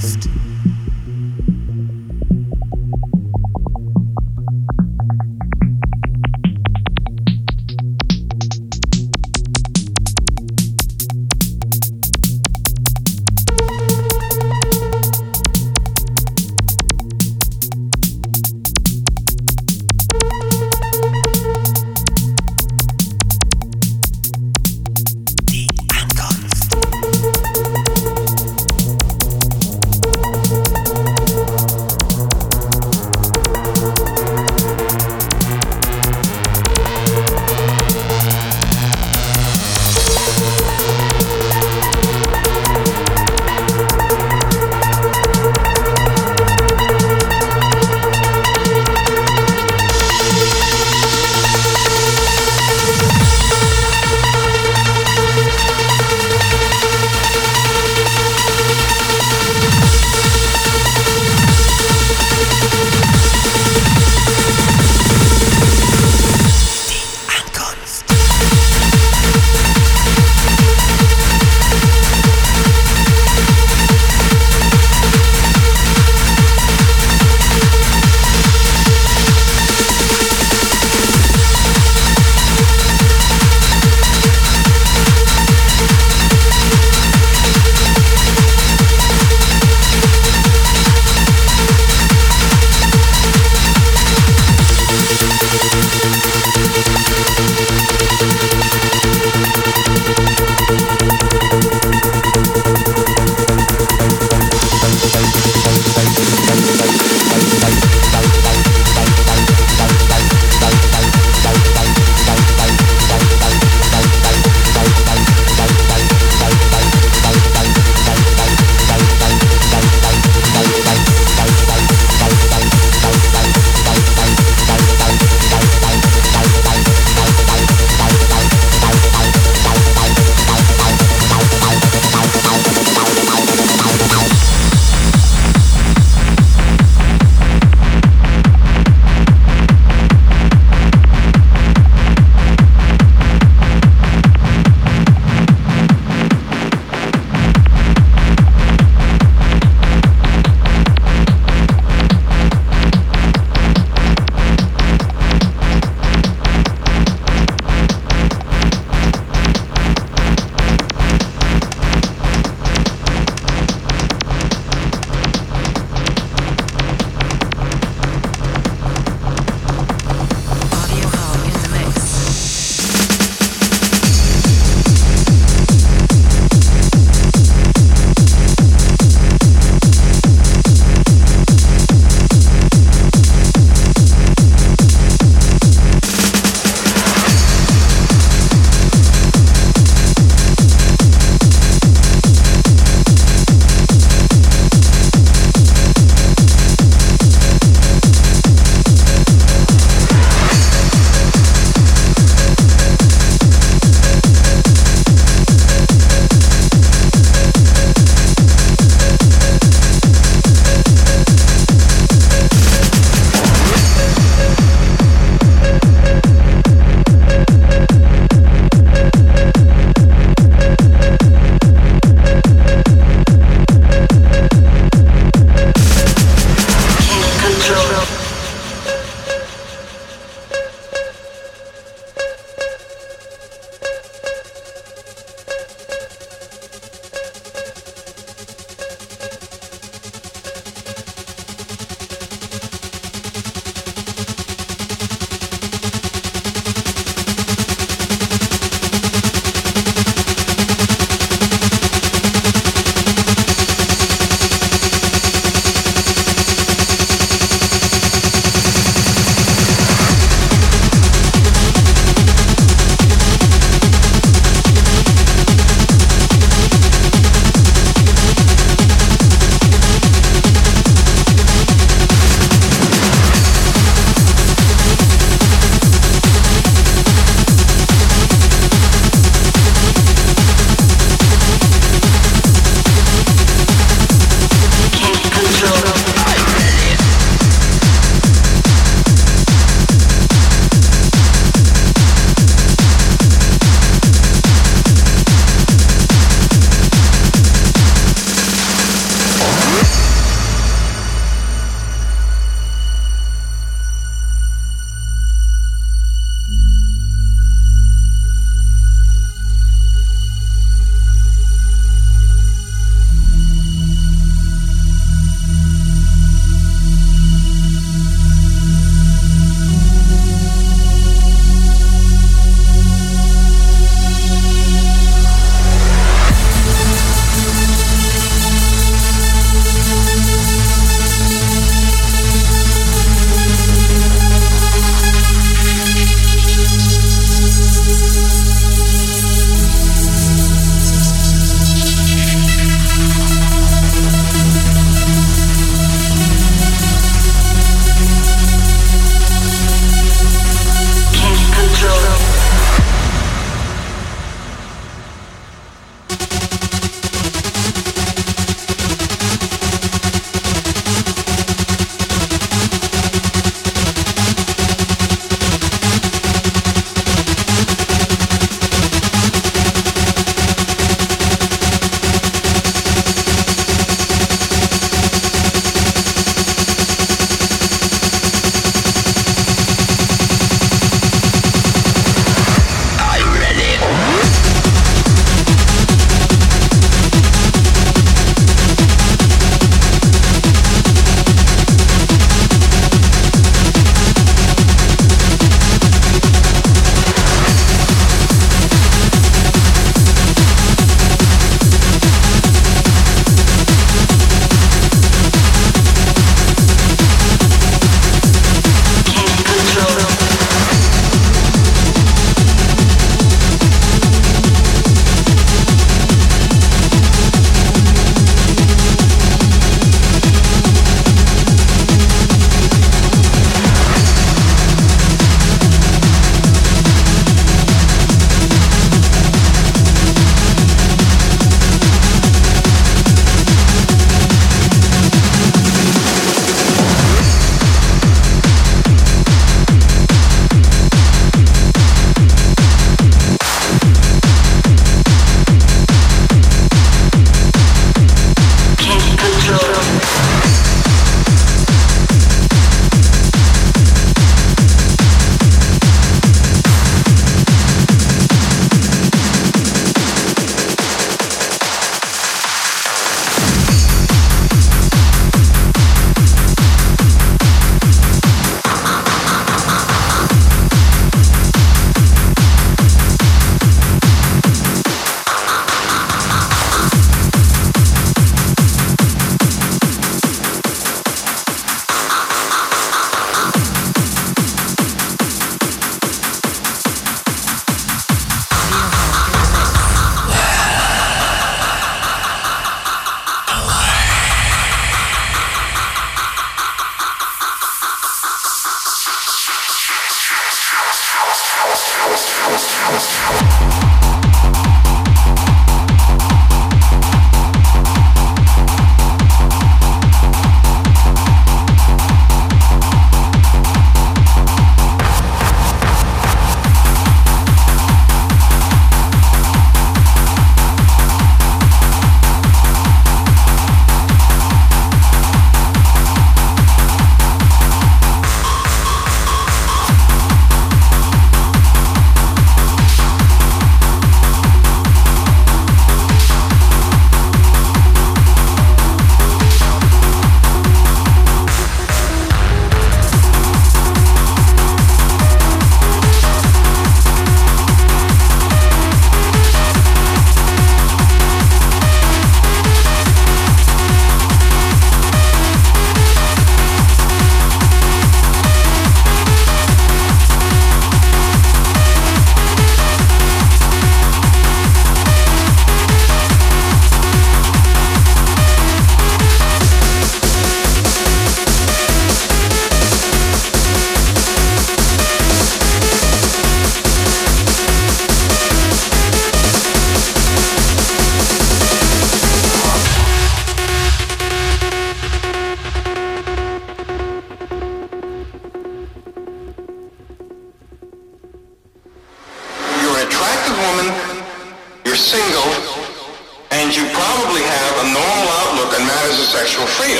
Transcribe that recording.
podcast.